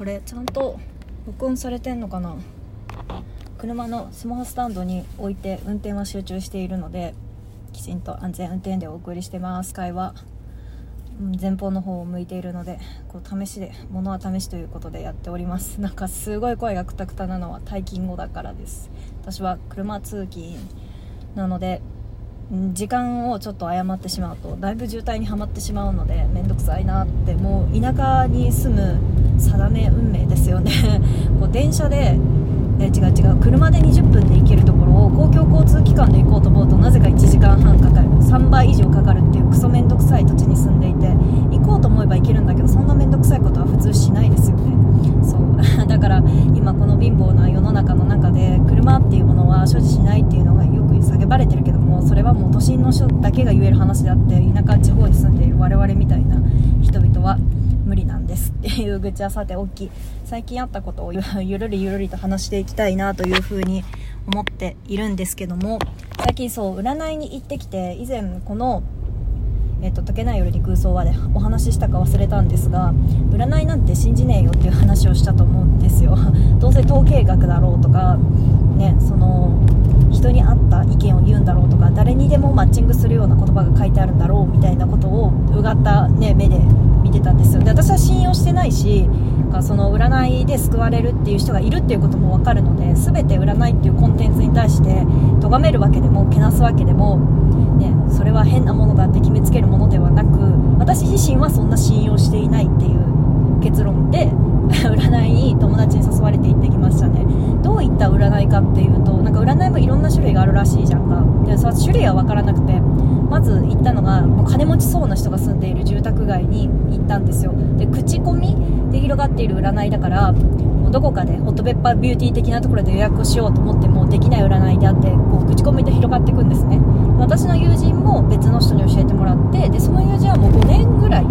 これちゃんと録音されてんのかな？車のスマホスタンドに置いて運転は集中しているのできちんと安全運転でお送りしてます。会話前方の方を向いているのでこう試しで物は試しということでやっております。なんかすごい声がくたくたなのは退勤後だからです。私は車通勤なので時間をちょっと誤ってしまうとだいぶ渋滞にはまってしまうので面倒くさいなってもう田舎に住む定め運命ですよね。こう電車でえ違う違う車で20分で行けるところを公共交通機関で行こうと思うとなぜか1時間半かかる。3倍以上かかるっていうクソ面倒くさい土地に住んでいて行こうと思えば行けるんだけどそんな面倒くさいことは普通しないですよね。そう。だから今この貧乏な世の中の中で車っていうものは所持しないっていうのがよく叫ばれてるけどもそれはもう都心の人だけが言える話であって田舎地方に住んでいる我々みたいな人々は無理なんですっていう愚痴はさておき最近あったことをゆるりゆるりと話していきたいなというふうに思っているんですけども最近そう占いに行ってきて以前このえっと、解けない夜に空想はでお話ししたか忘れたんですが占いなんて信じねえよっていう話をしたと思うんですよ。どうせ統計学だろうとかねその人に合った意見を言うんだろうとか誰にでもマッチングするような言葉が書いてあるんだろうみたいなことをうがった、ね、目で見てたんですよ。で私は信用してないしその占いで救われるっていう人がいるっていうことも分かるので全て占いっていうコンテンツに対して咎めるわけでもけなすわけでも、ね、それは変なものだって決めつけるものではなく私自身はそんな信用していないっていう結論で 占いに友達に誘われて行ってきましたね。どういった占いかっていうとなんか占いもいろんな種類があるらしいじゃんか。でそ種類は分からなくてまず行ったのがもう金持ちそうな人が住んでいる住宅街に行ったんですよ。で口コミで広がっている占いだからもうどこかでホットペッパービューティー的なところで予約をしようと思ってもできない占いであってこう口コミで広がっていくんですね。私の友人も別の人に教えてもらってでその友人はもう5年ぐらい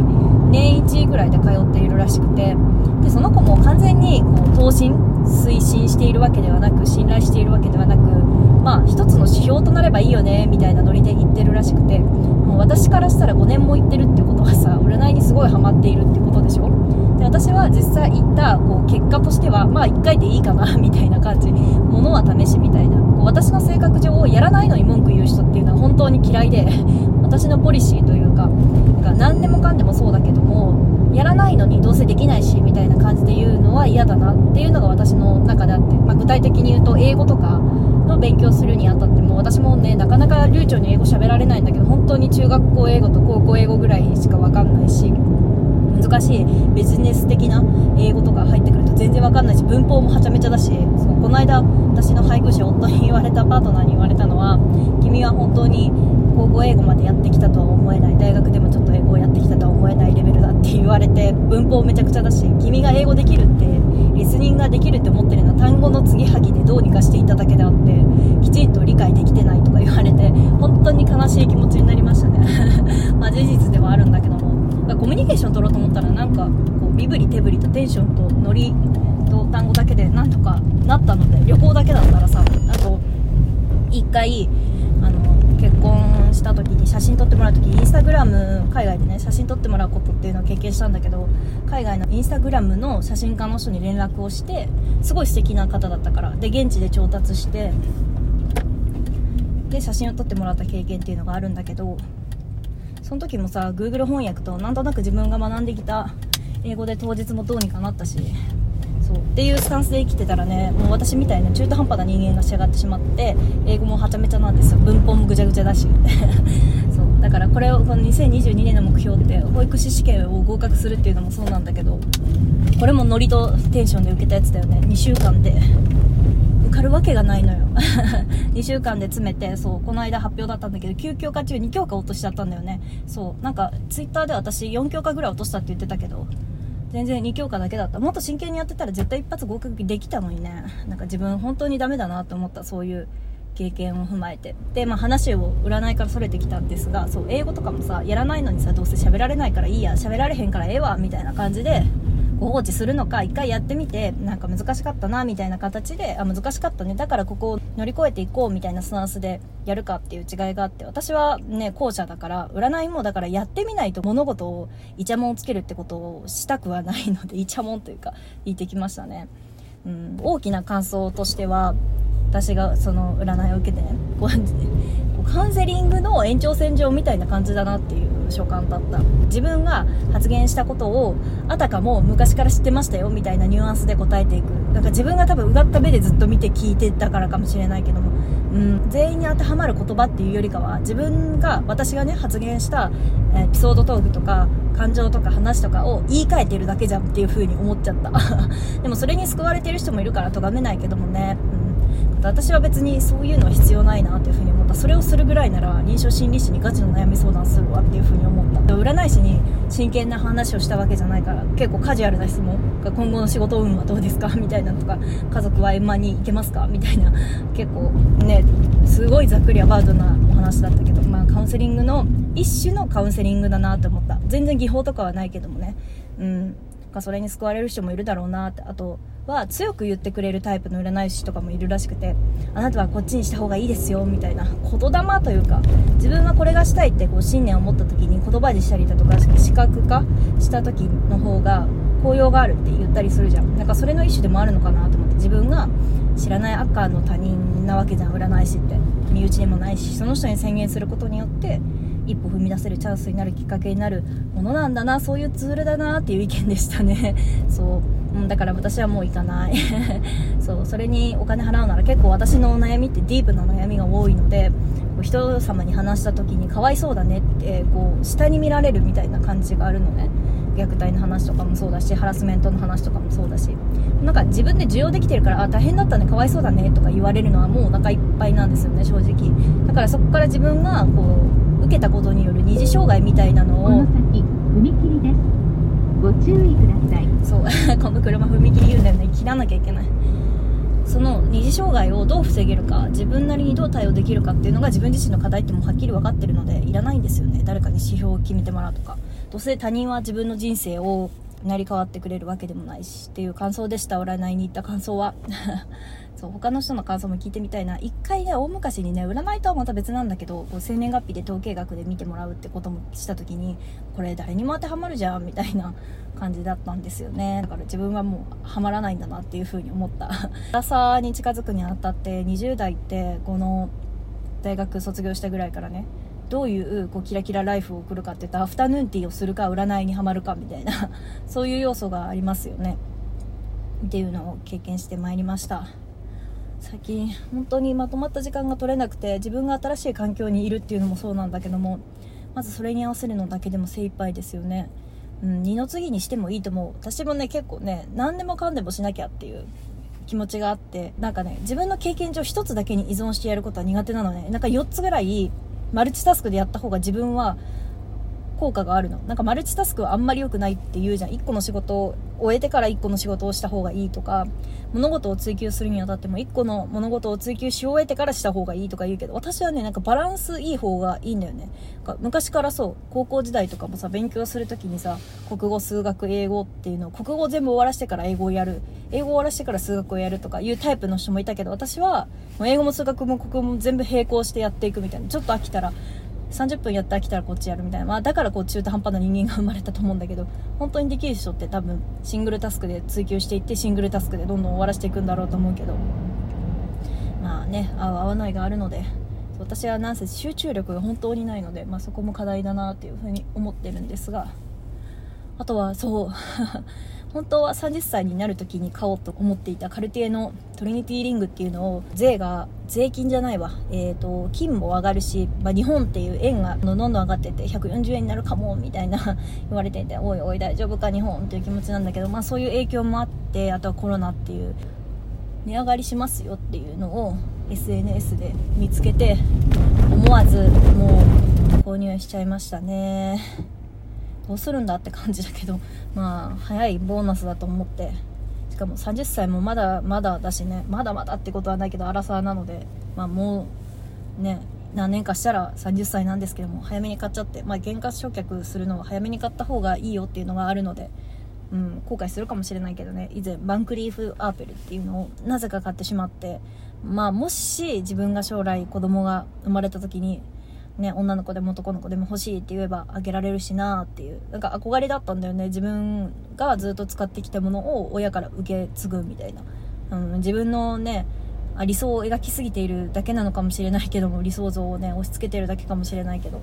年1ぐらいで通っているらしくてでその子も完全にこう投信推進しているわけではなく信頼しているわけではなくまあ一つの指標となればいいよねみたいなノリで言ってるらしくてもう私からしたら5年も行ってるってことはさ占いにすごいハマっているってことでしょ？で私は実際行ったこう結果としてはまあ1回でいいかな みたいな感じ。ものは試しみたいな。こう私の性格上やらないのに文句言う人っていうのは本当に嫌いで私のポリシーというかなんか何でもかんでもそうだけどもやらないのにどうせできないしみたいな感じで言うのは嫌だなっていうのが私の中であって、まあ、具体的に言うと英語とかの勉強するにあたっても私もねなかなか流暢に英語喋られないんだけど本当に中学校英語と高校英語ぐらいしか分かんないし難しいビジネス的な英語とか入ってくると全然わかんないし文法もはちゃめちゃだしそうこの間私の配偶者夫に言われたパートナーに言われたのは君は本当に高校英語までやってきたとは思えない。大学でもちょっと英語をやってきたとは思えないレベルだって言われて文法めちゃくちゃだし君が英語できるってリスニングができるって思ってるのは単語の継ぎはぎでどうにかしていただけであってきちんと理解できてないとか言われて本当に悲しい気持ちになりましたね。まあ事実ではあるんだけども。コミュニケーション取ろうと思ったらなんかこう身振り手振りとテンションとノリと単語だけでなんとかなったので旅行だけだったらさあと1回結婚した時に写真撮ってもらう時インスタグラム海外でね写真撮ってもらうことっていうのを経験したんだけど海外のインスタグラムの写真家の人に連絡をしてすごい素敵な方だったからで現地で調達してで写真を撮ってもらった経験っていうのがあるんだけどその時もさ Google 翻訳となんとなく自分が学んできた英語で当日もどうにかなったしそう。っていうスタンスで生きてたらねもう私みたいな中途半端な人間が仕上がってしまって英語もはちゃめちゃなんです。よ文法もぐちゃぐちゃだし。そう。だからこれをこの2022年の目標って保育士試験を合格するっていうのもそうなんだけどこれもノリとテンションで受けたやつだよね。2週間で。受かるわけがないのよ。2週間で詰めてそう。この間発表だったんだけど9教科中2教科落としちゃったんだよね。そう。なんかツイッターで私4教科ぐらい落としたって言ってたけど全然2教科だけだった。もっと真剣にやってたら絶対一発合格できたのにね。なんか自分本当にダメだなと思った。そういう経験を踏まえて。で、まあ、話を占いからそれてきたんですがそう英語とかもさやらないのにさどうせ喋られないからいいや喋られへんからええわみたいな感じでご放置するのか一回やってみてなんか難しかったなみたいな形であ難しかったね。だからここを乗り越えていこうみたいなスタンスでやるかっていう違いがあって私はね後者だから占いもだからやってみないと物事をイチャモンをつけるってことをしたくはないので イチャモンというか言ってきましたね、うん、大きな感想としては私がその占いを受けてねこうカウンセリングの延長線上みたいな感じだなっていう所感だった。自分が発言したことをあたかも昔から知ってましたよみたいなニュアンスで答えていく。なんか自分が多分うがった目でずっと見て聞いてたからかもしれないけども、うん、全員に当てはまる言葉っていうよりかは自分が私がね発言したエピソードトークとか感情とか話とかを言い換えてるだけじゃんっていう風に思っちゃった。でもそれに救われてる人もいるから咎めないけどもね、うん。私は別にそういうのは必要ないなっていうふうに思った。それをするぐらいなら臨床心理士にガチの悩み相談するわっていうふうに思った。占い師に真剣な話をしたわけじゃないから結構カジュアルな質問。が今後の仕事運はどうですか？みたいなとか家族は円満に行けますか？みたいな結構ねすごいざっくりアバウトなお話だったけど、まあ、カウンセリングの一種のカウンセリングだなって思った。全然技法とかはないけどもね。うん。それに救われる人もいるだろうなってあとは強く言ってくれるタイプの占い師とかもいるらしくてあなたはこっちにした方がいいですよみたいな言霊というか自分はこれがしたいってこう信念を持った時に言葉にしたりだとか視覚化した時の方が効用があるって言ったりするじゃん。なんかそれの一種でもあるのかなと思って自分が知らない赤の他人なわけじゃん占い師って。身内でもないしその人に宣言することによって一歩踏み出せるチャンスになるきっかけになるものなんだなそういうツールだなっていう意見でしたね。そう、うん、だから私はもう行かない。そう。それにお金払うなら結構私のお悩みってディープな悩みが多いので人様に話した時にかわいそうだねってこう下に見られるみたいな感じがあるのね。虐待の話とかもそうだしハラスメントの話とかもそうだし。なんか自分で需要できてるからあ大変だったねかわいそうだねとか言われるのはもうお腹いっぱいなんですよね正直。だからそこから自分がこう受けたことによる二次障害みたいなのをこの先踏切です。ご注意ください。そう。この車踏切言うんだよね。切らなきゃいけない。その二次障害をどう防げるか自分なりにどう対応できるかっていうのが自分自身の課題ってもはっきり分かってるのでいらないんですよね。誰かに指標を決めてもらうとか。どうせ他人は自分の人生を成り代わってくれるわけでもないしっていう感想でした。占いに行った感想は そう他の人の感想も聞いてみたいな。一回ね大昔にね占いとはまた別なんだけどこう生年月日で統計学で見てもらうってこともした時にこれ誰にも当てはまるじゃんみたいな 感じだったんですよね。だから自分はもうハマらないんだなっていう風に思った。朝に近づくにあたって20代ってこの大学卒業したぐらいからねどういうこうキラキラライフを送るかって言ったらアフタヌーンティーをするか占いにはまるかみたいな そういう要素がありますよね。っていうのを経験してまいりました。最近本当にまとまった時間が取れなくて自分が新しい環境にいるっていうのもそうなんだけどもまずそれに合わせるのだけでも精一杯ですよね、うん、二の次にしてもいいと思う。私もね結構ね何でもかんでもしなきゃっていう気持ちがあってなんかね自分の経験上1つだけに依存してやることは苦手なのね。なんか4つぐらいマルチタスクでやった方が自分は効果があるの。なんかマルチタスクはあんまり良くないって言うじゃん。1個の仕事を終えてから1個の仕事をした方がいいとか物事を追求するにあたっても1個の物事を追求し終えてからした方がいいとか言うけど私はねなんかバランスいい方がいいんだよね。昔からそう高校時代とかもさ勉強する時にさ国語数学英語っていうのを国語全部終わらせてから英語をやる。英語終わらせてから数学をやるとかいうタイプの人もいたけど私は英語も数学も国語も全部並行してやっていくみたいな。ちょっと飽きたら30分やって飽きたらこっちやるみたいな、まあ、だからこう中途半端な人間が生まれたと思うんだけど本当にできる人って多分シングルタスクで追求していってシングルタスクでどんどん終わらせていくんだろうと思うけど。まあね合う合わないがあるので。私はなんせ集中力が本当にないので、まあ、そこも課題だなっていうふうに思ってるんですが。あとはそう。本当は30歳になる時に買おうと思っていたカルティエのトリニティリングっていうのを税が税金じゃないわ、えーと、金も上がるし、まあ、日本っていう円がどんどん上がってて140円になるかもみたいな言われていておいおい大丈夫か日本っていう気持ちなんだけど、まあ、そういう影響もあってあとはコロナっていう値上がりしますよっていうのを SNS で見つけて思わずもう購入しちゃいましたね。どうするんだって感じだけど まあ早いボーナスだと思って。しかも30歳もまだまだだしね。まだまだってことはないけどアラサーなので。まあもうね何年かしたら30歳なんですけども早めに買っちゃって。まあ減価償却するのは早めに買った方がいいよっていうのがあるので。うん、後悔するかもしれないけどね。以前バンクリーフアーペルっていうのをなぜか買ってしまって。まあもし自分が将来子供が生まれた時にね、女の子でも男の子でも欲しいって言えばあげられるしなっていう。なんか憧れだったんだよね。自分がずっと使ってきたものを親から受け継ぐみたいな、うん、自分のね理想を描きすぎているだけなのかもしれないけども 理想像をね押し付けてるだけかもしれないけど、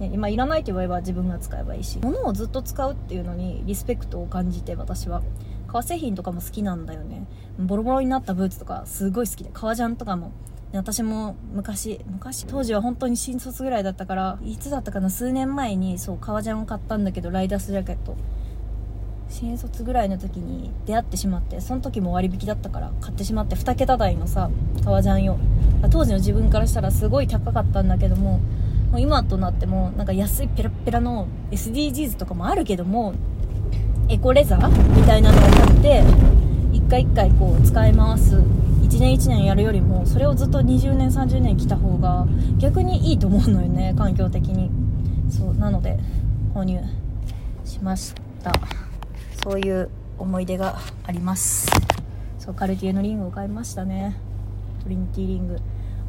ね、今いらないと言えば自分が使えばいいし。物をずっと使うっていうのにリスペクトを感じて私は。革製品とかも好きなんだよね。ボロボロになったブーツとかすごい好きで革ジャンとかも私も昔昔？当時は本当に新卒ぐらいだったからいつだったかな？数年前にそう革ジャンを買ったんだけどライダースジャケット。新卒ぐらいの時に出会ってしまってその時も割引だったから買ってしまって2桁台のさ革ジャンよ当時の自分からしたらすごい高かったんだけどももう今となってもなんか安いペラペラの SDGs とかもあるけどもエコレザーみたいなのを買って一回一回こう使い回す1年1年やるよりもそれをずっと20年30年来た方が逆にいいと思うのよね 環境的に。そうなので購入しました。そういう思い出があります。そうカルティエのリングを買いましたね。トリニティリング。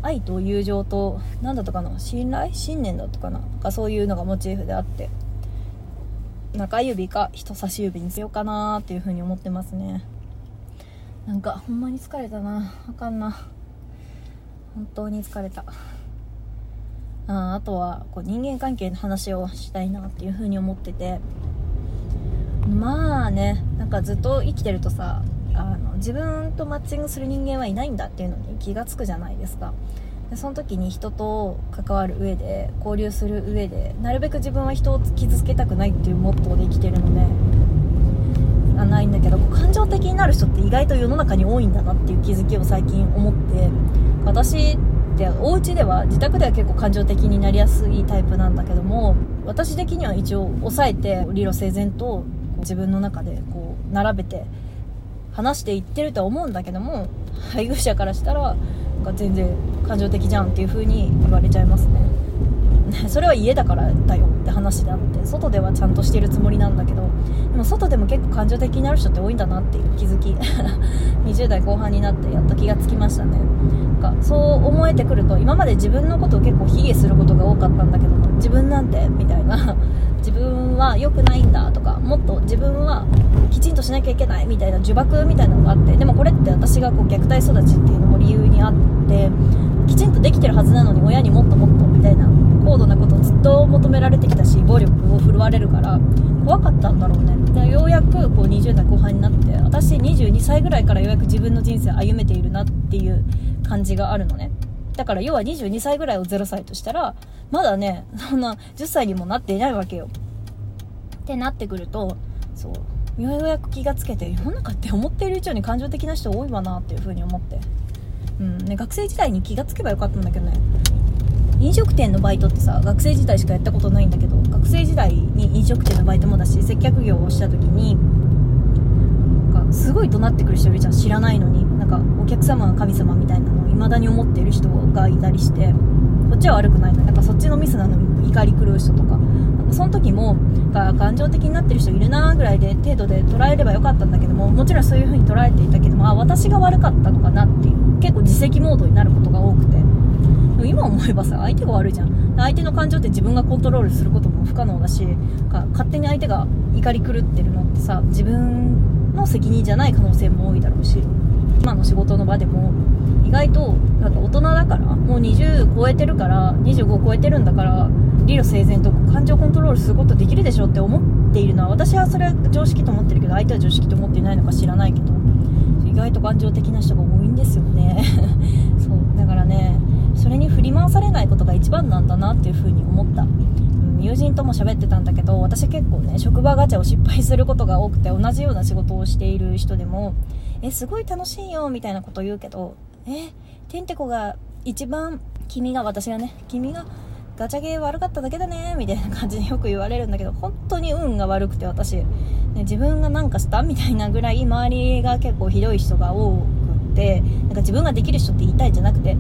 愛と友情と何だったかな？信頼？信念だったかな？なんかそういうのがモチーフであって。中指か人差し指にしようかなっていう風に思ってますねなんかほんまに疲れたな。あかんな。本当に疲れた。ああとはこう人間関係の話をしたいなっていうふうに思ってて。まあねなんかずっと生きてるとさあの自分とマッチングする人間はいないんだっていうのに気が付くじゃないですか。でその時に人と関わる上で交流する上でなるべく自分は人を傷つけたくないっていうモットーで生きてるのでがないんだけど感情的になる人って意外と世の中に多いんだなっていう気づきを最近思って私ってお家では自宅では結構感情的になりやすいタイプなんだけども私的には一応抑えて理路整然と自分の中でこう並べて話していってるとは思うんだけども配偶者からしたらなんか全然感情的じゃんっていう風に言われちゃいますね。それは家だからだよって話であって外ではちゃんとしてるつもりなんだけどでも外でも結構感情的になる人って多いんだなっていう気づき。20代後半になってやっと気がつきましたね。なんかそう思えてくると今まで自分のことを結構卑下することが多かったんだけど自分なんてみたいな。自分は良くないんだとかもっと自分はきちんとしなきゃいけないみたいな呪縛みたいなのがあってでもこれって私がこう虐待育ちっていうのも理由にあってきちんとできてるはずなのに親にもっともっとみたいな高度なことをずっと求められてきたし暴力を振るわれるから怖かったんだろうね。でようやくこう20代後半になって私22歳ぐらいからようやく自分の人生歩めているなっていう感じがあるのね。だから要は22歳ぐらいを0歳としたらまだねそんな10歳にもなっていないわけよ。ってなってくるとそうようやく気がつけて世の中って思っている以上に感情的な人多いわなっていう風に思って。うんね学生時代に気がつけばよかったんだけどね。飲食店のバイトってさ学生時代しかやったことないんだけど学生時代に飲食店のバイトもだし接客業をした時になんかすごい怒鳴ってくる人いるじゃん知らないのに。なんかお客様は神様みたいなのを未だに思ってる人がいたりしてこっちは悪くないのなんかそっちのミスなのに怒り狂う人とか。なんかその時も感情的になってる人いるなぐらいで程度で捉えればよかったんだけどももちろんそういう風に捉えていたけどもあ私が悪かったのかなっていう結構自責モードになることが多くて。今思えばさ相手が悪いじゃん。相手の感情って自分がコントロールすることも不可能だしか勝手に相手が怒り狂ってるのってさ自分の責任じゃない可能性も多いだろうし今の仕事の場でも。意外となんか大人だからもう20超えてるから25超えてるんだから理路整然と感情コントロールすることできるでしょって思っているのは私はそれは常識と思ってるけど相手は常識と思っていないのか知らないけど意外と感情的な人が多いんですよね。そうだからねそれに振り回されないことが一番なんだなっていうふうに思った、うん、友人とも喋ってたんだけど私結構ね職場ガチャを失敗することが多くて同じような仕事をしている人でもえすごい楽しいよみたいなこと言うけどえてんてこが一番君が私がね君がガチャゲー悪かっただけだねみたいな感じでよく言われるんだけど本当に運が悪くて私、ね、自分が何かしたみたいなぐらい周りが結構ひどい人が多くってなんか自分ができる人って言いたいじゃなくて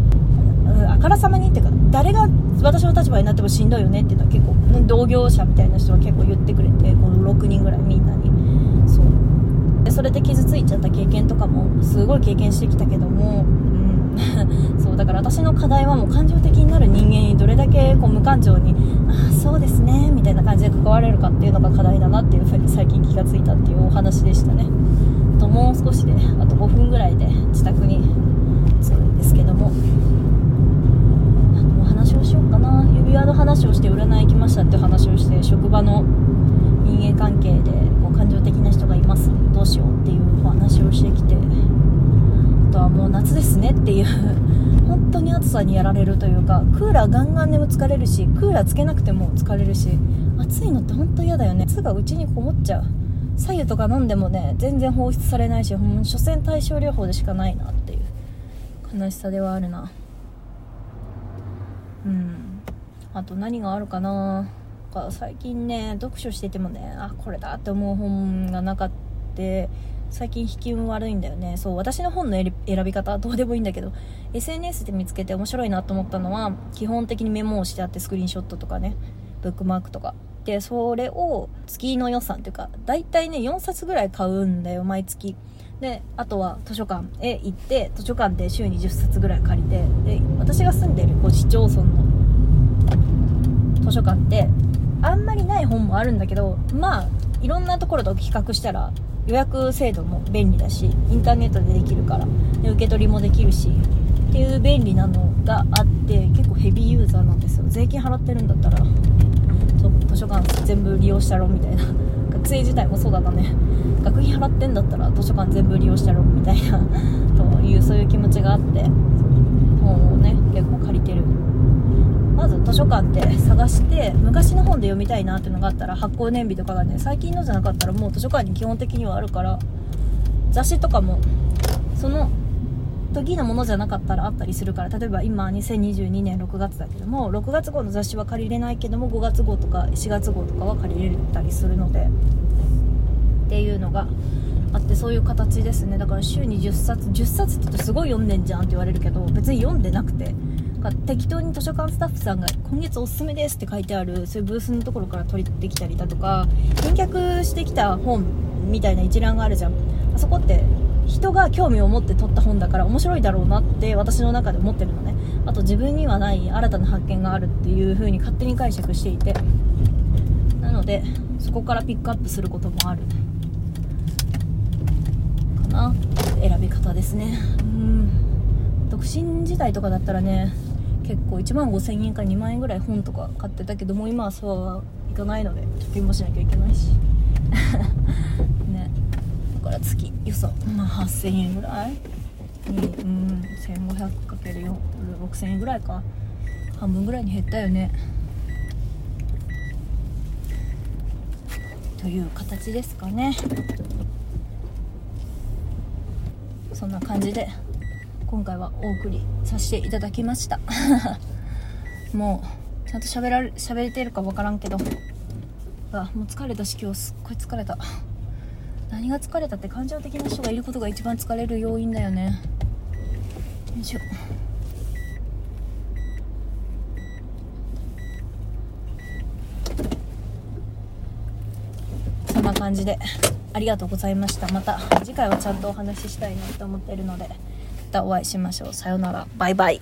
あからさまにっていうか誰が私の立場になってもしんどいよねっていうのは結構同業者みたいな人は結構言ってくれてこの6人ぐらいみんなに。そう。それで傷ついちゃった経験とかもすごい経験してきたけども、うん、そうだから私の課題はもう感情的になる人間にどれだけこう無感情にああそうですねみたいな感じで関われるかっていうのが課題だなっていうふうに最近気がついたっていうお話でしたね。あともう少しであと5分ぐらいで自宅に着くんですけども。しようかな。指輪の話をして占い行きましたって話をして職場の人間関係でこう感情的な人がいます。どうしようっていうお話をしてきて。あとはもう夏ですねっていう本当に暑さにやられるというかクーラーガンガンでも疲れるしクーラーつけなくても疲れるし暑いのって本当嫌だよね。熱がうちにこもっちゃう。左右とか飲んでもね全然放出されないしほん所詮対症療法でしかないなっていう悲しさではあるな。うん。あと何があるかな。か最近ね読書しててもねあこれだって思う本がなかった最近引き運悪いんだよね。そう私の本の選び方はどうでもいいんだけど SNS で見つけて面白いなと思ったのは基本的にメモをしてあってスクリーンショットとかねブックマークとか。でそれを月の予算っていうか大体ね4冊ぐらい買うんだよ毎月。であとは図書館へ行って図書館で週に10冊ぐらい借りてで私が住んでるこう市町村の図書館ってあんまりない本もあるんだけどまあいろんなところと比較したら予約制度も便利だしインターネットでできるからで受け取りもできるしっていう便利なのがあって結構ヘビーユーザーなんですよ。税金払ってるんだったら図書館全部利用したろみたいな。学生自体もそうだったね。学費払ってんだったら図書館全部利用したろみたいな というそういう気持ちがあって本をね結構借りてる。まず図書館で探して昔の本で読みたいなっていうのがあったら発行年日とかがね最近のじゃなかったらもう図書館に基本的にはあるから雑誌とかもその時のものじゃなかったらあったりするから例えば今2022年6月だけども6月号の雑誌は借りれないけども5月号とか4月号とかは借りれたりするのでっていうのがあってそういう形ですね。だから週に10冊10冊って言うとすごい読んでんじゃんって言われるけど別に読んでなくて適当に図書館スタッフさんが今月おすすめですって書いてあるそういうブースのところから取ってきたりだとか返却してきた本みたいな一覧があるじゃん。あそこって人が興味を持って取った本だから面白いだろうなって私の中で思ってるのね。あと自分にはない新たな発見があるっていう風に勝手に解釈していて。なのでそこからピックアップすることもある。かな。選び方ですね。うん。独身時代とかだったらね結構1万5000円か2万円ぐらい本とか買ってたけども今はそうはいかないので貯金もしなきゃいけないし。ら月予算、まあ、8000円ぐらい？にうん 1500×6000 円ぐらいか。半分ぐらいに減ったよね。という形ですかね。そんな感じで今回はお送りさせていただきました。もうちゃんと喋られ喋れてるか分からんけど。あもう疲れたし今日すっごい疲れた。何が疲れたって感情的な人がいることが一番疲れる要因だよね。よいしょ。そんな感じでありがとうございました。また次回はちゃんとお話ししたいなと思ってるのでまたお会いしましょう。さようなら。バイバイ。